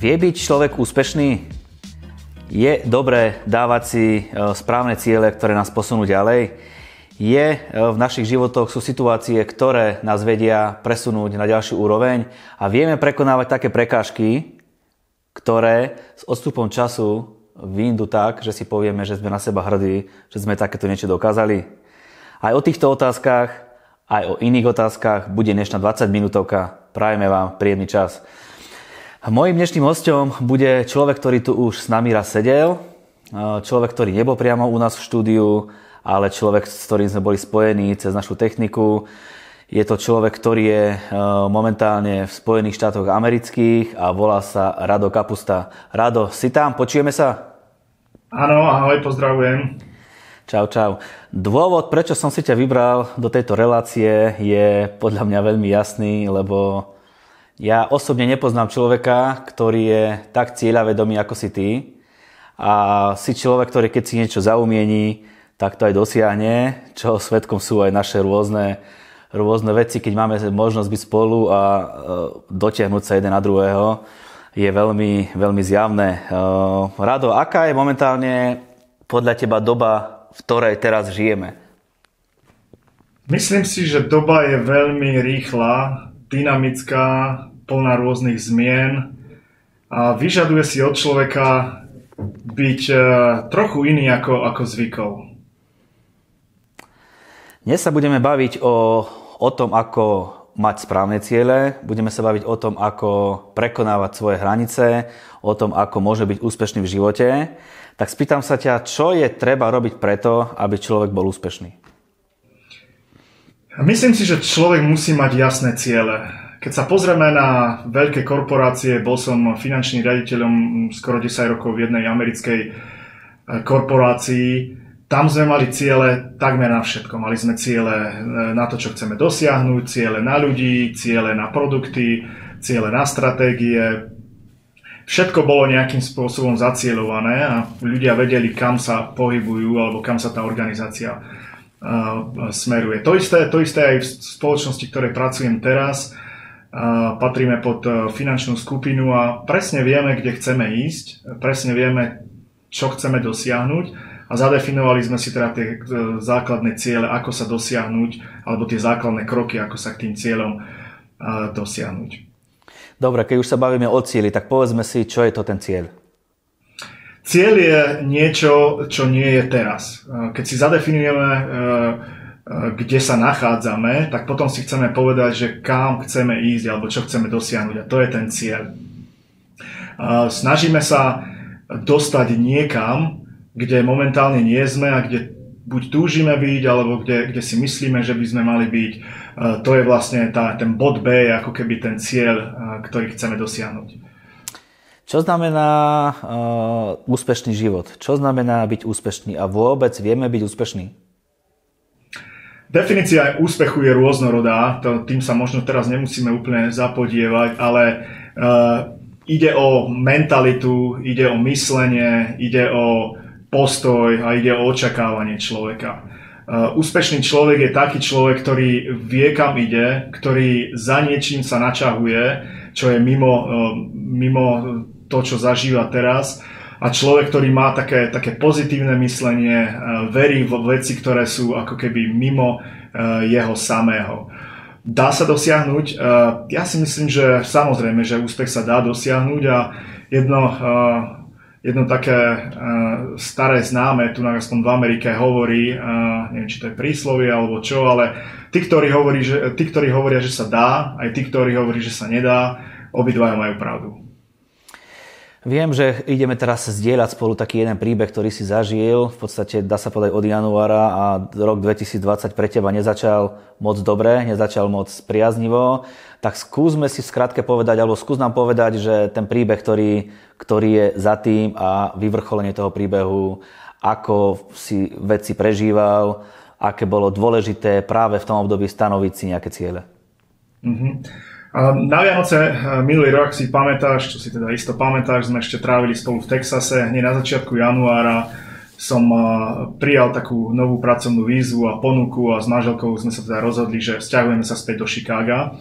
Vie byť človek úspešný? Je dobré dávať si e, správne ciele, ktoré nás posunú ďalej? Je e, v našich životoch sú situácie, ktoré nás vedia presunúť na ďalší úroveň a vieme prekonávať také prekážky, ktoré s odstupom času výjdu tak, že si povieme, že sme na seba hrdí, že sme takéto niečo dokázali. Aj o týchto otázkach, aj o iných otázkach bude dnešná 20 minútovka. Prajeme vám príjemný čas. Mojím dnešným hostom bude človek, ktorý tu už s nami raz sedel, človek, ktorý nebol priamo u nás v štúdiu, ale človek, s ktorým sme boli spojení cez našu techniku. Je to človek, ktorý je momentálne v Spojených štátoch amerických a volá sa Rado Kapusta. Rado, si tam? Počujeme sa? Áno, ahoj, pozdravujem. Čau, čau. Dôvod, prečo som si ťa vybral do tejto relácie je podľa mňa veľmi jasný, lebo ja osobne nepoznám človeka, ktorý je tak cieľavedomý ako si ty a si človek, ktorý keď si niečo zaumiení, tak to aj dosiahne, čo svetkom sú aj naše rôzne, rôzne veci, keď máme možnosť byť spolu a e, dotiahnuť sa jeden na druhého, je veľmi, veľmi zjavné. E, Rado, aká je momentálne podľa teba doba, v ktorej teraz žijeme? Myslím si, že doba je veľmi rýchla, dynamická, plná rôznych zmien a vyžaduje si od človeka byť e, trochu iný ako, ako zvykol. Dnes sa budeme baviť o, o tom, ako mať správne ciele, budeme sa baviť o tom, ako prekonávať svoje hranice, o tom, ako môže byť úspešný v živote. Tak spýtam sa ťa, čo je treba robiť preto, aby človek bol úspešný? Myslím si, že človek musí mať jasné ciele. Keď sa pozrieme na veľké korporácie, bol som finančným riaditeľom skoro 10 rokov v jednej americkej e, korporácii. Tam sme mali ciele takmer na všetko. Mali sme ciele e, na to, čo chceme dosiahnuť, ciele na ľudí, ciele na produkty, ciele na stratégie. Všetko bolo nejakým spôsobom zacielované a ľudia vedeli, kam sa pohybujú alebo kam sa tá organizácia e, smeruje. To isté, to isté aj v spoločnosti, ktorej pracujem teraz patríme pod e, finančnú skupinu a presne vieme, kde chceme ísť, presne vieme, čo chceme dosiahnuť a zadefinovali sme si teda tie e, základné ciele, ako sa dosiahnuť, alebo tie základné kroky, ako sa k tým cieľom e, dosiahnuť. Dobre, keď už sa bavíme o cieli, tak povedzme si, čo je to ten cieľ. Cieľ je niečo, čo nie je teraz. Keď si zadefinujeme kde sa nachádzame, tak potom si chceme povedať, že kam chceme ísť alebo čo chceme dosiahnuť a to je ten cieľ. Snažíme sa dostať niekam, kde momentálne nie sme a kde buď túžime byť, alebo kde, kde si myslíme, že by sme mali byť. To je vlastne tá, ten bod B, ako keby ten cieľ, ktorý chceme dosiahnuť. Čo znamená uh, úspešný život? Čo znamená byť úspešný? A vôbec vieme byť úspešný? Definícia úspechu je rôznorodá, to, tým sa možno teraz nemusíme úplne zapodievať, ale uh, ide o mentalitu, ide o myslenie, ide o postoj a ide o očakávanie človeka. Uh, úspešný človek je taký človek, ktorý vie, kam ide, ktorý za niečím sa načahuje, čo je mimo, uh, mimo to, čo zažíva teraz a človek, ktorý má také, také pozitívne myslenie, e, verí vo veci, ktoré sú ako keby mimo e, jeho samého. Dá sa dosiahnuť? E, ja si myslím, že samozrejme, že úspech sa dá dosiahnuť a jedno, jedno také staré známe, tu aspoň v Amerike hovorí, neviem, či to je príslovie alebo čo, ale tí, ktorí, hovorí, že, tí, ktorí hovoria, že sa dá, aj tí, ktorí hovorí, že sa nedá, obidvaja majú pravdu. Viem, že ideme teraz zdieľať spolu taký jeden príbeh, ktorý si zažil. V podstate dá sa povedať od januára a rok 2020 pre teba nezačal moc dobre, nezačal moc priaznivo. Tak skúsme si skrátke povedať, alebo skús nám povedať, že ten príbeh, ktorý, ktorý je za tým a vyvrcholenie toho príbehu, ako si veci prežíval, aké bolo dôležité práve v tom období stanoviť si nejaké ciele. Mm-hmm. Na Vianoce eh, minulý rok si pamätáš, čo si teda isto pamätáš, sme ešte trávili spolu v Texase. Hneď na začiatku januára som eh, prijal takú novú pracovnú výzvu a ponuku a s manželkou sme sa teda rozhodli, že vzťahujeme sa späť do Chicaga.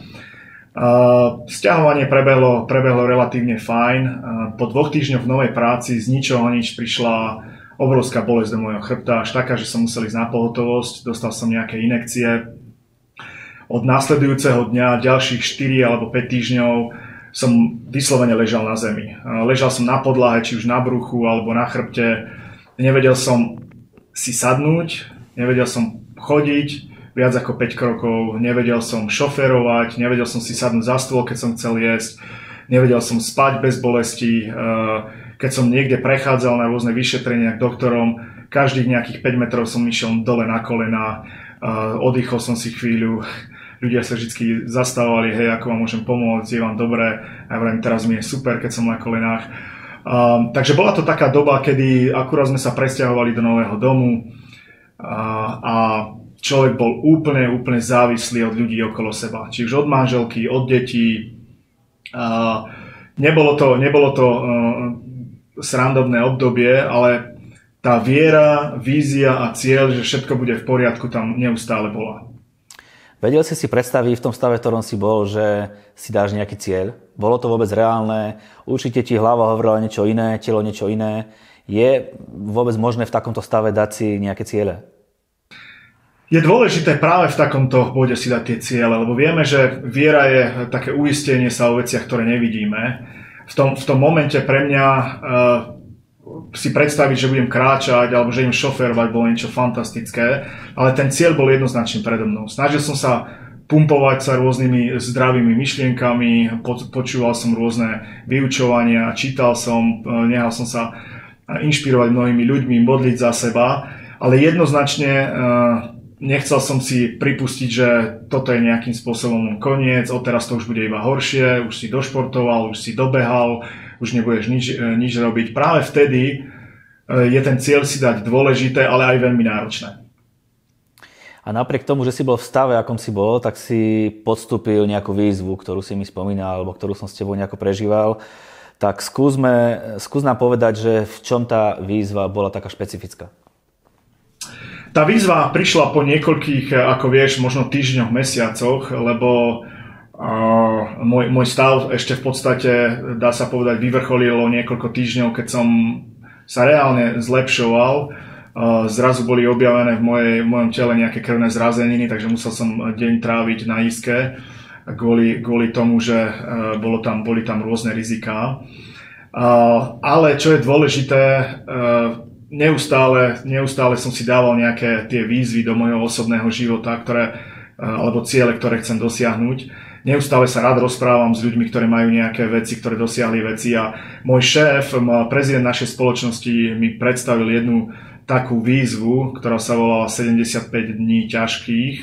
Sťahovanie prebehlo, prebehlo relatívne fajn. Po dvoch týždňoch v novej práci z ničoho nič prišla obrovská bolesť do môjho chrbta, až taká, že som musel ísť na pohotovosť, dostal som nejaké inekcie. Od následujúceho dňa, ďalších 4 alebo 5 týždňov, som vyslovene ležal na zemi. Ležal som na podlahe, či už na bruchu alebo na chrbte. Nevedel som si sadnúť, nevedel som chodiť viac ako 5 krokov, nevedel som šoferovať, nevedel som si sadnúť za stôl, keď som chcel jesť, nevedel som spať bez bolesti, keď som niekde prechádzal na rôzne vyšetrenia k doktorom, každých nejakých 5 metrov som išiel dole na kolena, oddychol som si chvíľu, ľudia sa vždy zastávali, hej, ako vám môžem pomôcť, je vám dobré, a ja vrajím, teraz mi je super, keď som na kolenách. Um, takže bola to taká doba, kedy akurát sme sa presťahovali do nového domu uh, a človek bol úplne, úplne závislý od ľudí okolo seba. Či už od manželky, od detí. Uh, nebolo to, nebolo to uh, srandovné obdobie, ale tá viera, vízia a cieľ, že všetko bude v poriadku, tam neustále bola. Vedel si si predstaviť v tom stave, v ktorom si bol, že si dáš nejaký cieľ? Bolo to vôbec reálne? Určite ti hlava hovorila niečo iné, telo niečo iné. Je vôbec možné v takomto stave dať si nejaké ciele? Je dôležité práve v takomto bode si dať tie ciele, lebo vieme, že viera je také uistenie sa o veciach, ktoré nevidíme v tom, v tom momente pre mňa uh, si predstaviť, že budem kráčať alebo že idem šoférovať, bolo niečo fantastické, ale ten cieľ bol jednoznačne predo mnou. Snažil som sa pumpovať sa rôznymi zdravými myšlienkami, po, počúval som rôzne vyučovania, čítal som, uh, nehal som sa inšpirovať mnohými ľuďmi, modliť za seba, ale jednoznačne uh, nechcel som si pripustiť, že toto je nejakým spôsobom koniec, odteraz to už bude iba horšie, už si došportoval, už si dobehal, už nebudeš nič, e, nič robiť. Práve vtedy e, je ten cieľ si dať dôležité, ale aj veľmi náročné. A napriek tomu, že si bol v stave, akom si bol, tak si podstúpil nejakú výzvu, ktorú si mi spomínal, alebo ktorú som s tebou nejako prežíval. Tak skúsme, skús nám povedať, že v čom tá výzva bola taká špecifická. Tá výzva prišla po niekoľkých, ako vieš, možno týždňoch, mesiacoch, lebo uh, môj, môj stav ešte v podstate, dá sa povedať, vyvrcholilo niekoľko týždňov, keď som sa reálne zlepšoval. Zrazu boli objavené v, mojej, v mojom tele nejaké krvné zrazeniny, takže musel som deň tráviť na iske kvôli, kvôli tomu, že uh, bolo tam, boli tam rôzne riziká. Ale čo je dôležité, uh, neustále, neustále som si dával nejaké tie výzvy do môjho osobného života, ktoré, eh, alebo ciele, ktoré chcem dosiahnuť. Neustále sa rád rozprávam s ľuďmi, ktorí majú nejaké veci, ktoré dosiahli veci a môj šéf, prezident našej spoločnosti mi predstavil jednu takú výzvu, ktorá sa volala 75 dní ťažkých,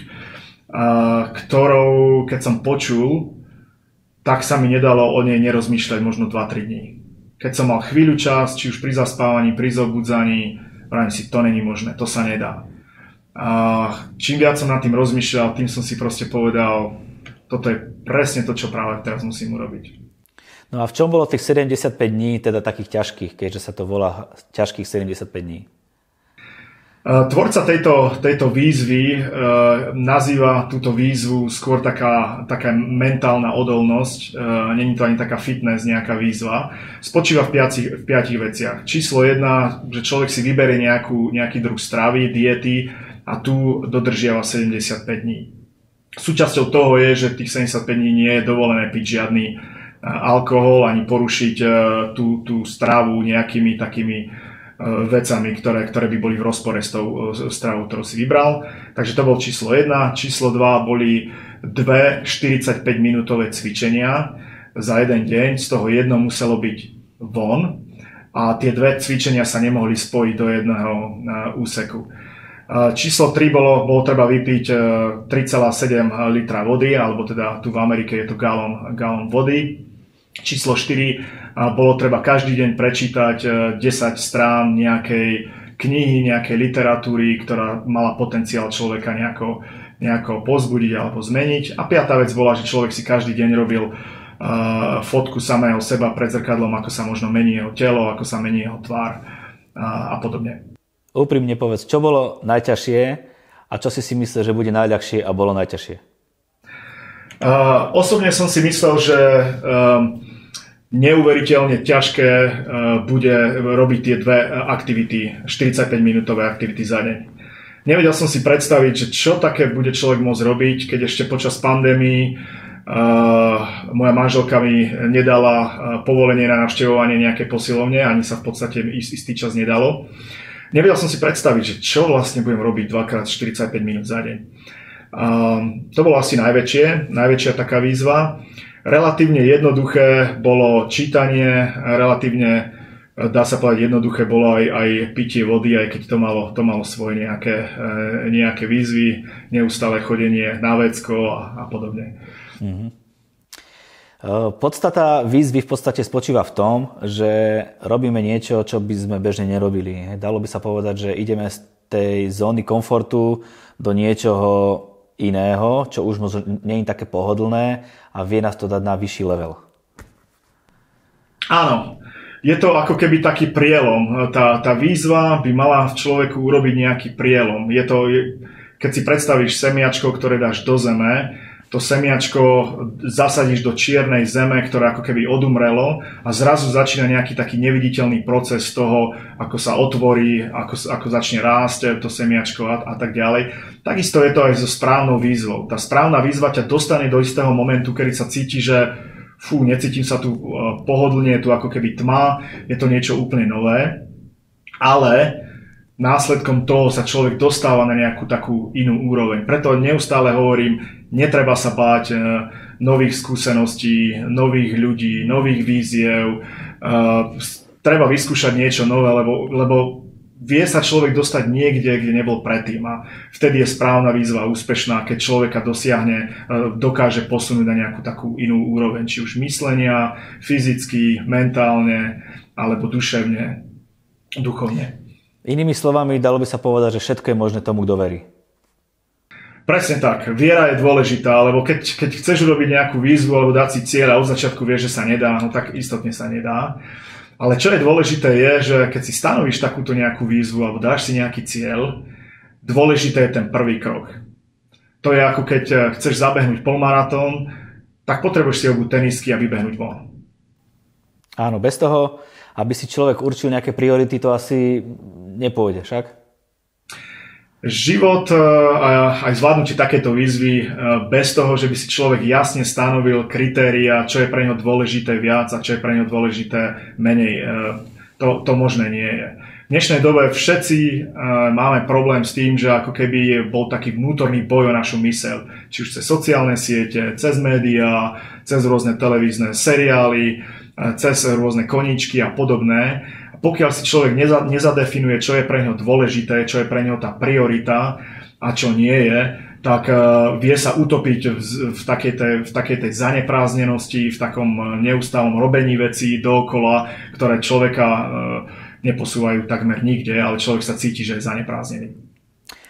ktorou, keď som počul, tak sa mi nedalo o nej nerozmýšľať možno 2-3 dní keď som mal chvíľu čas, či už pri zaspávaní, pri zobudzaní, vrajím si, to není možné, to sa nedá. A čím viac som nad tým rozmýšľal, tým som si proste povedal, toto je presne to, čo práve teraz musím urobiť. No a v čom bolo tých 75 dní, teda takých ťažkých, keďže sa to volá ťažkých 75 dní? Tvorca tejto, tejto výzvy e, nazýva túto výzvu skôr taká, taká mentálna odolnosť, e, není to ani taká fitness, nejaká výzva. Spočíva v piatich, v piatich veciach. Číslo jedna, že človek si vyberie nejakú, nejaký druh stravy, diety a tu dodržiava 75 dní. Súčasťou toho je, že tých 75 dní nie je dovolené piť žiadny e, alkohol, ani porušiť e, tú, tú stravu nejakými takými E, vecami, ktoré, ktoré by boli v rozpore s tou stravou, ktorú si vybral. Takže to bol číslo 1. Číslo 2 boli dve 45 minútové cvičenia za jeden deň, z toho jedno muselo byť von a tie dve cvičenia sa nemohli spojiť do jedného úseku. Číslo 3 bolo, bolo treba vypiť 3,7 litra vody, alebo teda tu v Amerike je to galón, galón vody. Číslo 4 a bolo treba každý deň prečítať 10 e, strán nejakej knihy, nejakej literatúry, ktorá mala potenciál človeka nejako, nejako pozbudiť alebo zmeniť. A piatá vec bola, že človek si každý deň robil uh, fotku samého seba pred zrkadlom, ako sa možno mení jeho telo, ako sa mení jeho tvár a podobne. Úprimne povedz, čo bolo najťažšie a čo si si myslel, že bude najľahšie a bolo najťažšie? Uh, osobne som si myslel, že uh, neuveriteľne ťažké uh, bude robiť tie dve aktivity, 45-minútové aktivity za deň. Nevedel som si predstaviť, že čo také bude človek môcť robiť, keď ešte počas pandémii uh, moja manželka mi nedala uh, povolenie na navštevovanie nejaké posilovne, ani sa v podstate istý čas nedalo. Nevedel som si predstaviť, že čo vlastne budem robiť 2x45 minút za deň. Um, to bolo asi najväčšie, najväčšia taká výzva. Relatívne jednoduché bolo čítanie, relatívne dá sa povedať jednoduché bolo aj, aj pitie vody, aj keď to malo, to malo svoje nejaké, e, nejaké výzvy, neustále chodenie na vecko a, a podobne. Mm-hmm. Podstata výzvy v podstate spočíva v tom, že robíme niečo, čo by sme bežne nerobili. Dalo by sa povedať, že ideme z tej zóny komfortu do niečoho iného, čo už možno nie je také pohodlné a vie nás to dať na vyšší level. Áno, je to ako keby taký prielom. Tá, tá výzva by mala v človeku urobiť nejaký prielom. Je to, keď si predstavíš semiačko, ktoré dáš do zeme, to semiačko zasadíš do čiernej zeme, ktoré ako keby odumrelo a zrazu začína nejaký taký neviditeľný proces toho, ako sa otvorí, ako, ako začne rásť to semiačko a, a tak ďalej. Takisto je to aj so správnou výzvou. Tá správna výzva ťa dostane do istého momentu, kedy sa cíti, že fú, necítim sa tu e, pohodlne, je tu ako keby tma, je to niečo úplne nové, ale následkom toho sa človek dostáva na nejakú takú inú úroveň. Preto neustále hovorím, netreba sa báť e, nových skúseností, nových ľudí, nových víziev. E, treba vyskúšať niečo nové, lebo, lebo vie sa človek dostať niekde, kde nebol predtým a vtedy je správna výzva úspešná, keď človeka dosiahne, e, dokáže posunúť na nejakú takú inú úroveň, či už myslenia, fyzicky, mentálne alebo duševne, duchovne. Inými slovami, dalo by sa povedať, že všetko je možné tomu, kto verí. Presne tak. Viera je dôležitá, lebo keď, keď chceš urobiť nejakú výzvu alebo dať si cieľ a od začiatku vieš, že sa nedá, no tak istotne sa nedá. Ale čo je dôležité je, že keď si stanovíš takúto nejakú výzvu alebo dáš si nejaký cieľ, dôležité je ten prvý krok. To je ako keď eh, chceš zabehnúť polmaratón, tak potrebuješ si obuť tenisky a vybehnúť von. Áno, bez toho, aby si človek určil nejaké priority, to asi nepôjde však? Život e, a aj zvládnutie takéto výzvy e, bez toho, že by si človek jasne stanovil kritéria, čo je pre neho dôležité viac a čo je pre neho dôležité menej, e, to, to možné nie je. V dnešnej dobe všetci máme problém s tým, že ako keby bol taký vnútorný boj o našu mysel. Či už cez sociálne siete, cez médiá, cez rôzne televízne seriály, cez rôzne koničky a podobné pokiaľ si človek neza, nezadefinuje, čo je pre neho dôležité, čo je pre neho tá priorita a čo nie je, tak uh, vie sa utopiť v, v, takej tej, v takej tej zanepráznenosti, v takom e, neustálom robení vecí dookola, ktoré človeka uh, neposúvajú takmer nikde, ale človek sa cíti, že je zanepráznený.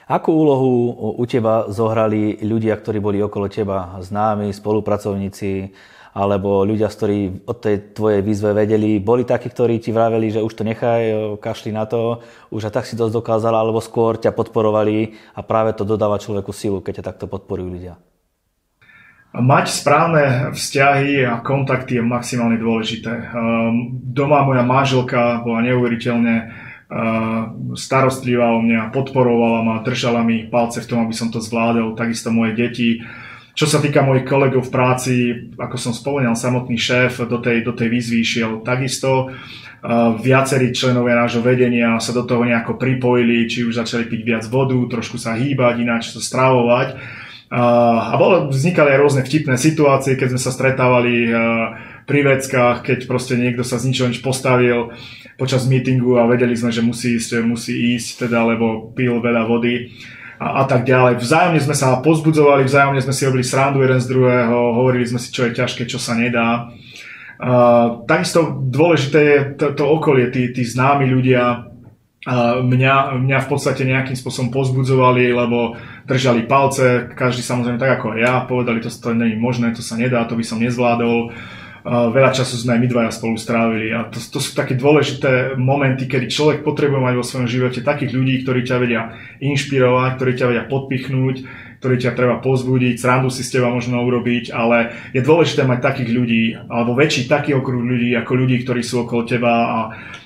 Akú úlohu u teba zohrali ľudia, ktorí boli okolo teba, známi, spolupracovníci, alebo ľudia, ktorí od tej tvojej výzve vedeli, boli takí, ktorí ti vraveli, že už to nechaj, kašli na to, už a tak si dosť dokázala, alebo skôr ťa podporovali a práve to dodáva človeku silu, keď ťa takto podporujú ľudia. Mať správne vzťahy a kontakty je maximálne dôležité. Ehm, doma moja manželka bola neuveriteľne ehm, starostlivá o mňa, podporovala ma, držala mi palce v tom, aby som to zvládol, takisto moje deti čo sa týka mojich kolegov v práci, ako som spomínal, samotný šéf do tej, do tej výzvy išiel takisto. Viacerí členovia nášho vedenia sa do toho nejako pripojili, či už začali piť viac vodu, trošku sa hýbať, ináč sa stravovať. A bolo, vznikali aj rôzne vtipné situácie, keď sme sa stretávali pri veckách, keď proste niekto sa z ničoho nič postavil počas meetingu a vedeli sme, že musí ísť, musí ísť teda, lebo pil veľa vody a, a tak ďalej. Vzájomne sme sa pozbudzovali, vzájomne sme si robili srandu jeden z druhého, hovorili sme si, čo je ťažké, čo sa nedá. Uh, takisto dôležité je to, to okolie, tí, tí známi ľudia, uh, mňa, mňa v podstate nejakým spôsobom pozbudzovali, lebo držali palce, každý samozrejme tak ako ja, povedali, to, to je možné, to sa nedá, to by som nezvládol. Uh, veľa času sme aj my dvaja spolu strávili a to, to sú také dôležité momenty, kedy človek potrebuje mať vo svojom živote takých ľudí, ktorí ťa vedia inšpirovať, ktorí ťa vedia podpichnúť, ktorý ťa treba pozbudiť, srandu si s teba možno urobiť, ale je dôležité mať takých ľudí, alebo väčší taký okruh ľudí, ako ľudí, ktorí sú okolo teba a,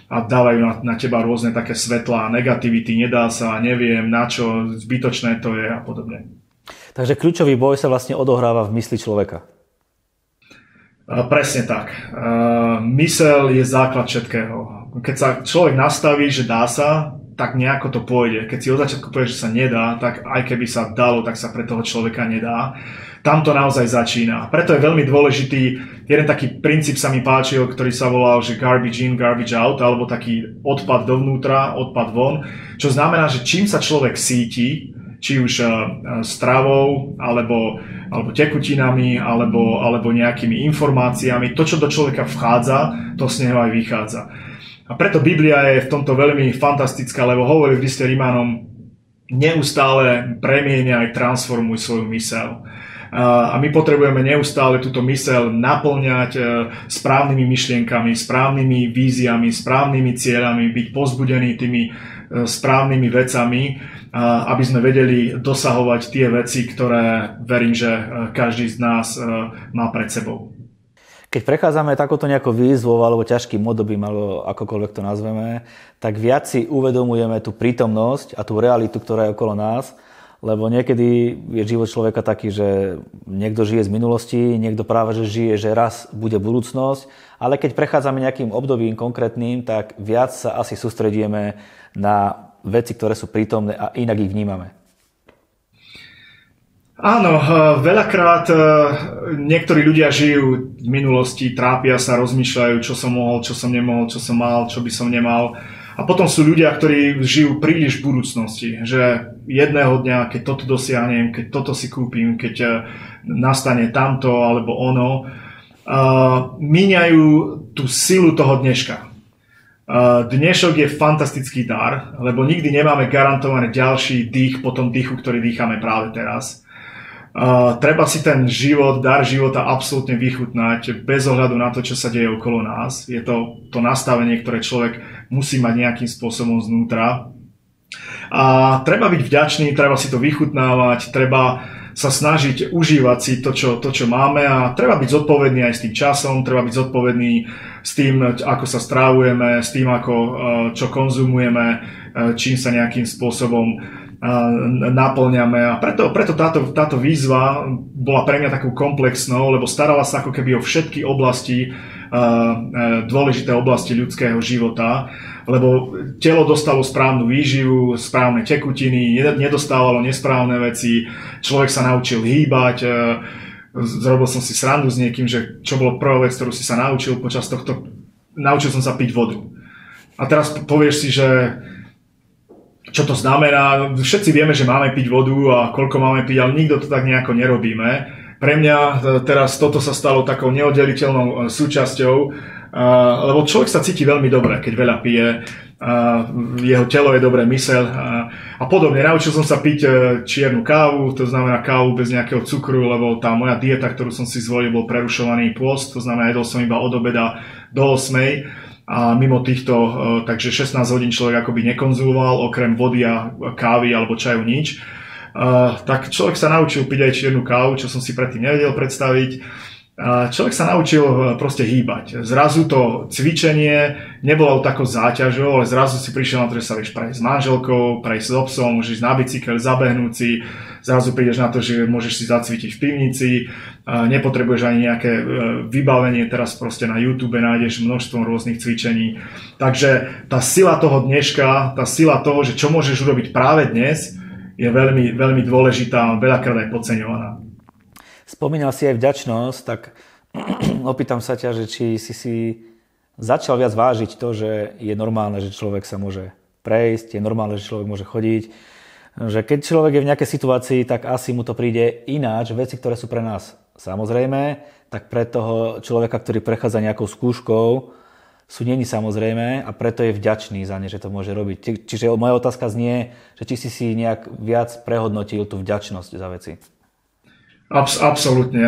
a dávajú na, na teba rôzne také svetlá, negativity, nedá sa, neviem, na čo, zbytočné to je a podobne. Takže kľúčový boj sa vlastne odohráva v mysli človeka. Presne tak. Mysel je základ všetkého. Keď sa človek nastaví, že dá sa, tak nejako to pôjde. Keď si od začiatku povie, že sa nedá, tak aj keby sa dalo, tak sa pre toho človeka nedá. Tam to naozaj začína. Preto je veľmi dôležitý, jeden taký princíp sa mi páčil, ktorý sa volal, že garbage in, garbage out, alebo taký odpad dovnútra, odpad von, čo znamená, že čím sa človek síti, či už uh, stravou, alebo, alebo tekutinami, alebo, alebo nejakými informáciami. To, čo do človeka vchádza, to z neho aj vychádza. A preto Biblia je v tomto veľmi fantastická, lebo hovorí v liste Rímanom, neustále premieňaj, transformuj svoju mysel. A my potrebujeme neustále túto mysel naplňať správnymi myšlienkami, správnymi víziami, správnymi cieľami, byť pozbudený tými správnymi vecami aby sme vedeli dosahovať tie veci, ktoré verím, že e, každý z nás e, má pred sebou. Keď prechádzame takúto nejakú výzvou alebo ťažkým obdobím, alebo akokoľvek to nazveme, tak viac si uvedomujeme tú prítomnosť a tú realitu, ktorá je okolo nás, lebo niekedy je život človeka taký, že niekto žije z minulosti, niekto práve že žije, že raz bude budúcnosť, ale keď prechádzame nejakým obdobím konkrétnym, tak viac sa asi sústredíme na veci, ktoré sú prítomné a inak ich vnímame. Áno, eh, veľakrát eh, niektorí ľudia žijú v minulosti, trápia sa, rozmýšľajú, čo som mohol, čo som nemohol, čo som mal, čo by som nemal. A potom sú ľudia, ktorí žijú príliš v budúcnosti, že jedného dňa, keď toto dosiahnem, keď toto si kúpim, keď eh, nastane tamto alebo ono, míňajú tú silu toho dneška. Dnešok je fantastický dar, lebo nikdy nemáme garantovaný ďalší dých po tom dýchu, ktorý dýchame práve teraz. Uh, treba si ten život, dar života absolútne vychutnať bez ohľadu na to, čo sa deje okolo nás. Je to to nastavenie, ktoré človek musí mať nejakým spôsobom znútra. A treba byť vďačný, treba si to vychutnávať, treba sa snažiť užívať si to čo, to, čo máme a treba byť zodpovedný aj s tým časom, treba byť zodpovedný s tým, ako sa strávujeme, s tým, ako, e, čo konzumujeme, e, čím sa nejakým spôsobom e, naplňame. A preto, preto táto, táto výzva bola pre mňa takou komplexnou, lebo starala sa ako keby o všetky oblasti, dôležité oblasti ľudského života, lebo telo dostalo správnu výživu, správne tekutiny, nedostávalo nesprávne veci, človek sa naučil hýbať, zrobil som si srandu s niekým, že čo bolo prvá vec, ktorú si sa naučil počas tohto, naučil som sa piť vodu. A teraz povieš si, že čo to znamená, všetci vieme, že máme piť vodu a koľko máme piť, ale nikto to tak nejako nerobíme. Pre mňa e, teraz toto sa stalo takou neoddeliteľnou e, súčasťou, lebo človek sa cíti veľmi dobre, keď veľa pije, jeho telo je dobré, mysel a podobne. Naučil som sa piť čiernu kávu, to znamená kávu bez nejakého cukru, lebo tá moja dieta, ktorú som si zvolil, bol prerušovaný pôst, to znamená, jedol som iba od obeda do 8 a mimo týchto, takže 16 hodín človek akoby nekonzumoval, okrem vody a kávy alebo čaju nič. Uh, tak človek sa naučil piť aj čiernu kávu, čo som si predtým nevedel predstaviť. Človek sa naučil uh, proste hýbať. Zrazu to cvičenie nebolo takou záťažou, ale zrazu si prišiel na to, že sa vieš prejsť s manželkou, prejsť s obsom, môžeš na bicykel, zabehnúť si, zrazu prídeš na to, že môžeš si zacvičiť v pivnici, nepotrebuješ ani nejaké vybavenie, teraz proste na YouTube nájdeš množstvo rôznych cvičení. Takže tá sila toho dneška, tá sila toho, že čo môžeš urobiť práve dnes, je veľmi, veľmi dôležitá a veľakrát aj podceňovaná. Spomínal si aj vďačnosť, tak opýtam sa ťa, že či si si začal viac vážiť to, že je normálne, že človek sa môže prejsť, je normálne, že človek môže chodiť, že keď človek je v nejakej situácii, tak asi mu to príde ináč, veci, ktoré sú pre nás samozrejme, tak pre toho človeka, ktorý prechádza nejakou skúškou, sú není samozrejme a preto je vďačný za ne, že to môže robiť. Čiže moja otázka znie, že či si si nejak viac prehodnotil tú vďačnosť za veci. Abs- absolútne.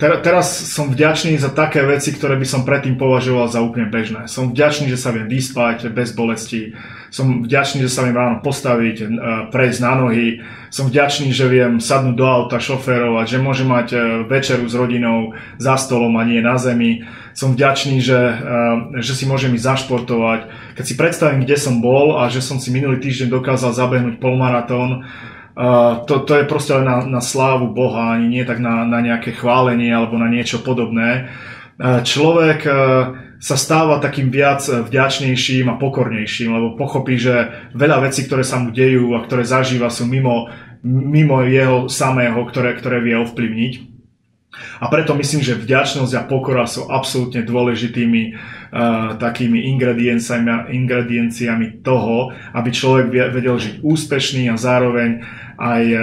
Ter- teraz som vďačný za také veci, ktoré by som predtým považoval za úplne bežné. Som vďačný, že sa viem vyspať bez bolesti. Som vďačný, že sa viem ráno postaviť, prejsť na nohy. Som vďačný, že viem sadnúť do auta, šoférovať, že môžem mať e, večeru s rodinou za stolom a nie na zemi. Som vďačný, že, e, že si môžem ísť zašportovať. Keď si predstavím, kde som bol a že som si minulý týždeň dokázal zabehnúť polmaratón, Uh, to, to je proste len na, na slávu Boha, ani nie tak na, na nejaké chválenie alebo na niečo podobné. Uh, človek uh, sa stáva takým viac vďačnejším a pokornejším, lebo pochopí, že veľa vecí, ktoré sa mu dejú a ktoré zažíva, sú mimo, mimo jeho samého, ktoré, ktoré vie ovplyvniť. A preto myslím, že vďačnosť a pokora sú absolútne dôležitými uh, takými ingredienciami, ingredienciami toho, aby človek vedel žiť úspešný a zároveň aj uh,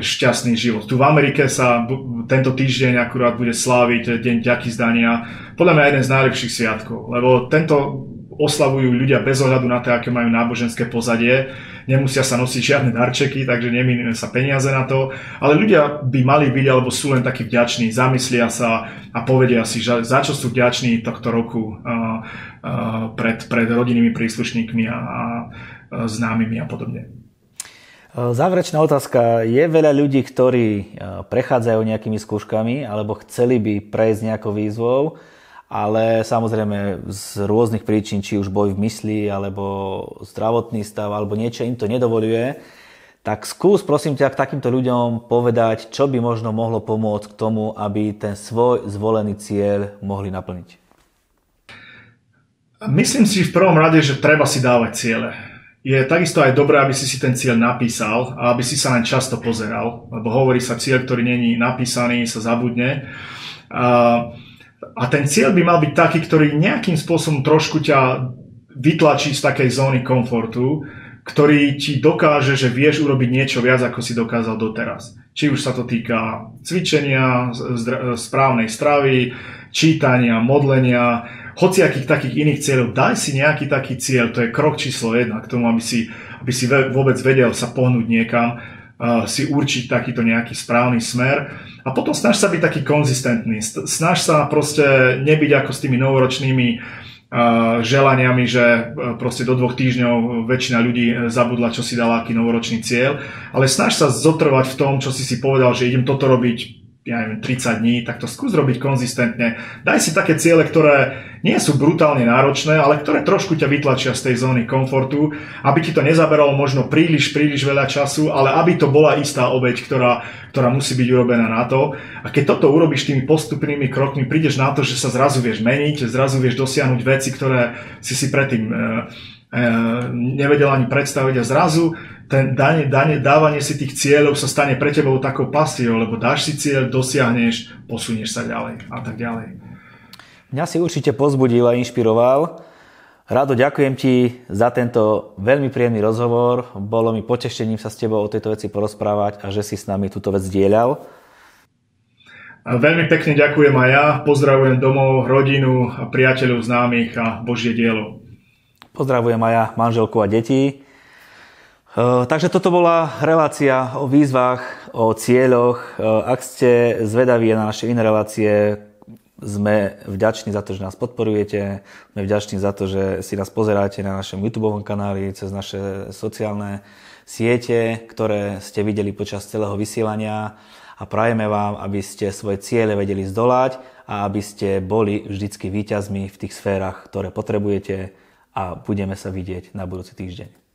šťastný život. Tu v Amerike sa tento týždeň akurát bude sláviť Deň ďaky zdania. Podľa mňa jeden z najlepších sviatkov, lebo tento oslavujú ľudia bez ohľadu na to, aké majú náboženské pozadie nemusia sa nosiť žiadne darčeky, takže nemínime sa peniaze na to, ale ľudia by mali byť alebo sú len takí vďační, zamyslia sa a povedia si, za čo sú vďační tohto roku pred, pred rodinnými príslušníkmi a, a známymi a podobne. Záverečná otázka. Je veľa ľudí, ktorí prechádzajú nejakými skúškami alebo chceli by prejsť nejakou výzvou, ale samozrejme z rôznych príčin, či už boj v mysli, alebo zdravotný stav, alebo niečo im to nedovoluje, tak skús prosím ťa k takýmto ľuďom povedať, čo by možno mohlo pomôcť k tomu, aby ten svoj zvolený cieľ mohli naplniť. Myslím si v prvom rade, že treba si dávať ciele. Je takisto aj dobré, aby si si ten cieľ napísal a aby si sa len často pozeral, lebo hovorí sa cieľ, ktorý není napísaný, sa zabudne. Uh, a ten cieľ by mal byť taký, ktorý nejakým spôsobom trošku ťa vytlačí z takej zóny komfortu, ktorý ti dokáže, že vieš urobiť niečo viac, ako si dokázal doteraz. Či už sa to týka cvičenia, správnej stravy, čítania, modlenia, hociakých takých iných cieľov. Daj si nejaký taký cieľ, to je krok číslo jedna k tomu, aby si, aby si vôbec vedel sa pohnúť niekam si určiť takýto nejaký správny smer a potom snaž sa byť taký konzistentný. Snaž sa proste nebyť ako s tými novoročnými želaniami, že e, proste do dvoch týždňov väčšina ľudí zabudla, čo si dala, aký novoročný cieľ, ale snaž sa zotrvať v tom, čo si si povedal, že idem toto robiť ja neviem, 30 dní, tak to skús robiť konzistentne. Daj si také ciele, ktoré nie sú brutálne náročné, ale ktoré trošku ťa vytlačia z tej zóny komfortu, aby ti to nezaberalo možno príliš, príliš veľa času, ale aby to bola istá obeď, ktorá, ktorá musí byť urobená na to. A keď toto urobíš tými postupnými krokmi, prídeš na to, že sa zrazu vieš meniť, zrazu vieš dosiahnuť veci, ktoré si si predtým e, e, nevedel ani predstaviť a zrazu ten dane, dane, dávanie si tých cieľov sa stane pre tebou takou pasiou, lebo dáš si cieľ, dosiahneš, posunieš sa ďalej a tak ďalej. Mňa si určite pozbudil a inšpiroval. Rado ďakujem ti za tento veľmi príjemný rozhovor. Bolo mi potešením sa s tebou o tejto veci porozprávať a že si s nami túto vec dielal. Veľmi pekne ďakujem aj ja. Pozdravujem domov, rodinu, a priateľov, známych a Božie dielo. Pozdravujem aj ja manželku a deti. Eh, takže toto bola relácia o výzvach, o cieľoch. Eh, ak ste zvedaví na naše iné relácie, sme vďační za to, že nás podporujete, sme vďační za to, že si nás pozeráte na našom YouTube kanáli, cez naše sociálne siete, ktoré ste videli počas celého vysielania a prajeme vám, aby ste svoje ciele vedeli zdolať a aby ste boli vždycky víťazmi v tých sférach, ktoré potrebujete a budeme sa vidieť na budúci týždeň.